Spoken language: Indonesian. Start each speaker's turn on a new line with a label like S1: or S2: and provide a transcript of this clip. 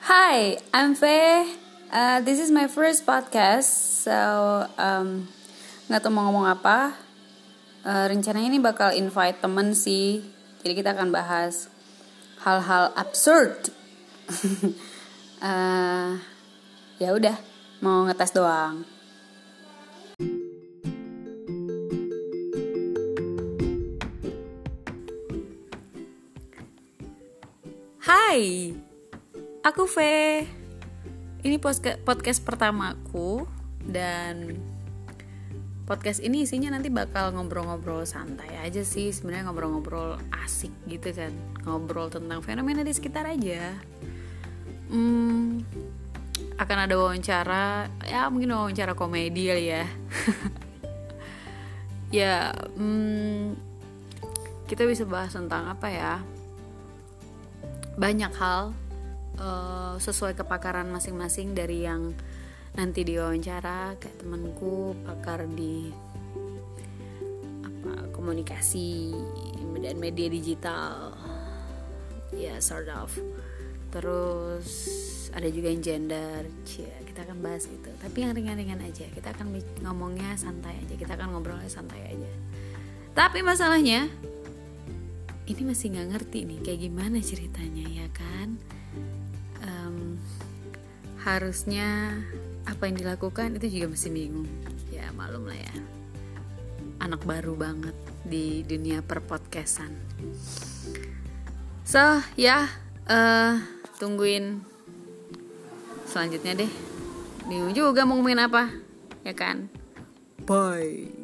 S1: Hi, I'm Faye. Uh, this is my first podcast, so um, nggak tahu mau ngomong apa. Uh, rencananya ini bakal invite temen sih, jadi kita akan bahas hal-hal absurd. uh, ya udah, mau ngetes doang. Hai, aku V. Ini podcast pertamaku dan podcast ini isinya nanti bakal ngobrol-ngobrol santai aja sih. Sebenarnya ngobrol-ngobrol asik gitu kan, ngobrol tentang fenomena di sekitar aja. Hmm, akan ada wawancara, ya mungkin wawancara komedi kali ya. ya, hmm, kita bisa bahas tentang apa ya? banyak hal uh, sesuai kepakaran masing-masing dari yang nanti diwawancara kayak temanku pakar di apa komunikasi dan media digital. Ya sort of. Terus ada juga yang gender. Cia, kita akan bahas itu tapi yang ringan-ringan aja. Kita akan ngomongnya santai aja. Kita akan ngobrolnya santai aja. Tapi masalahnya ini masih nggak ngerti nih kayak gimana ceritanya ya kan harusnya apa yang dilakukan itu juga masih bingung. Ya malum lah ya. Anak baru banget di dunia perpodcastan. So ya uh, tungguin selanjutnya deh. Bingung juga mau ngomongin apa ya kan? Bye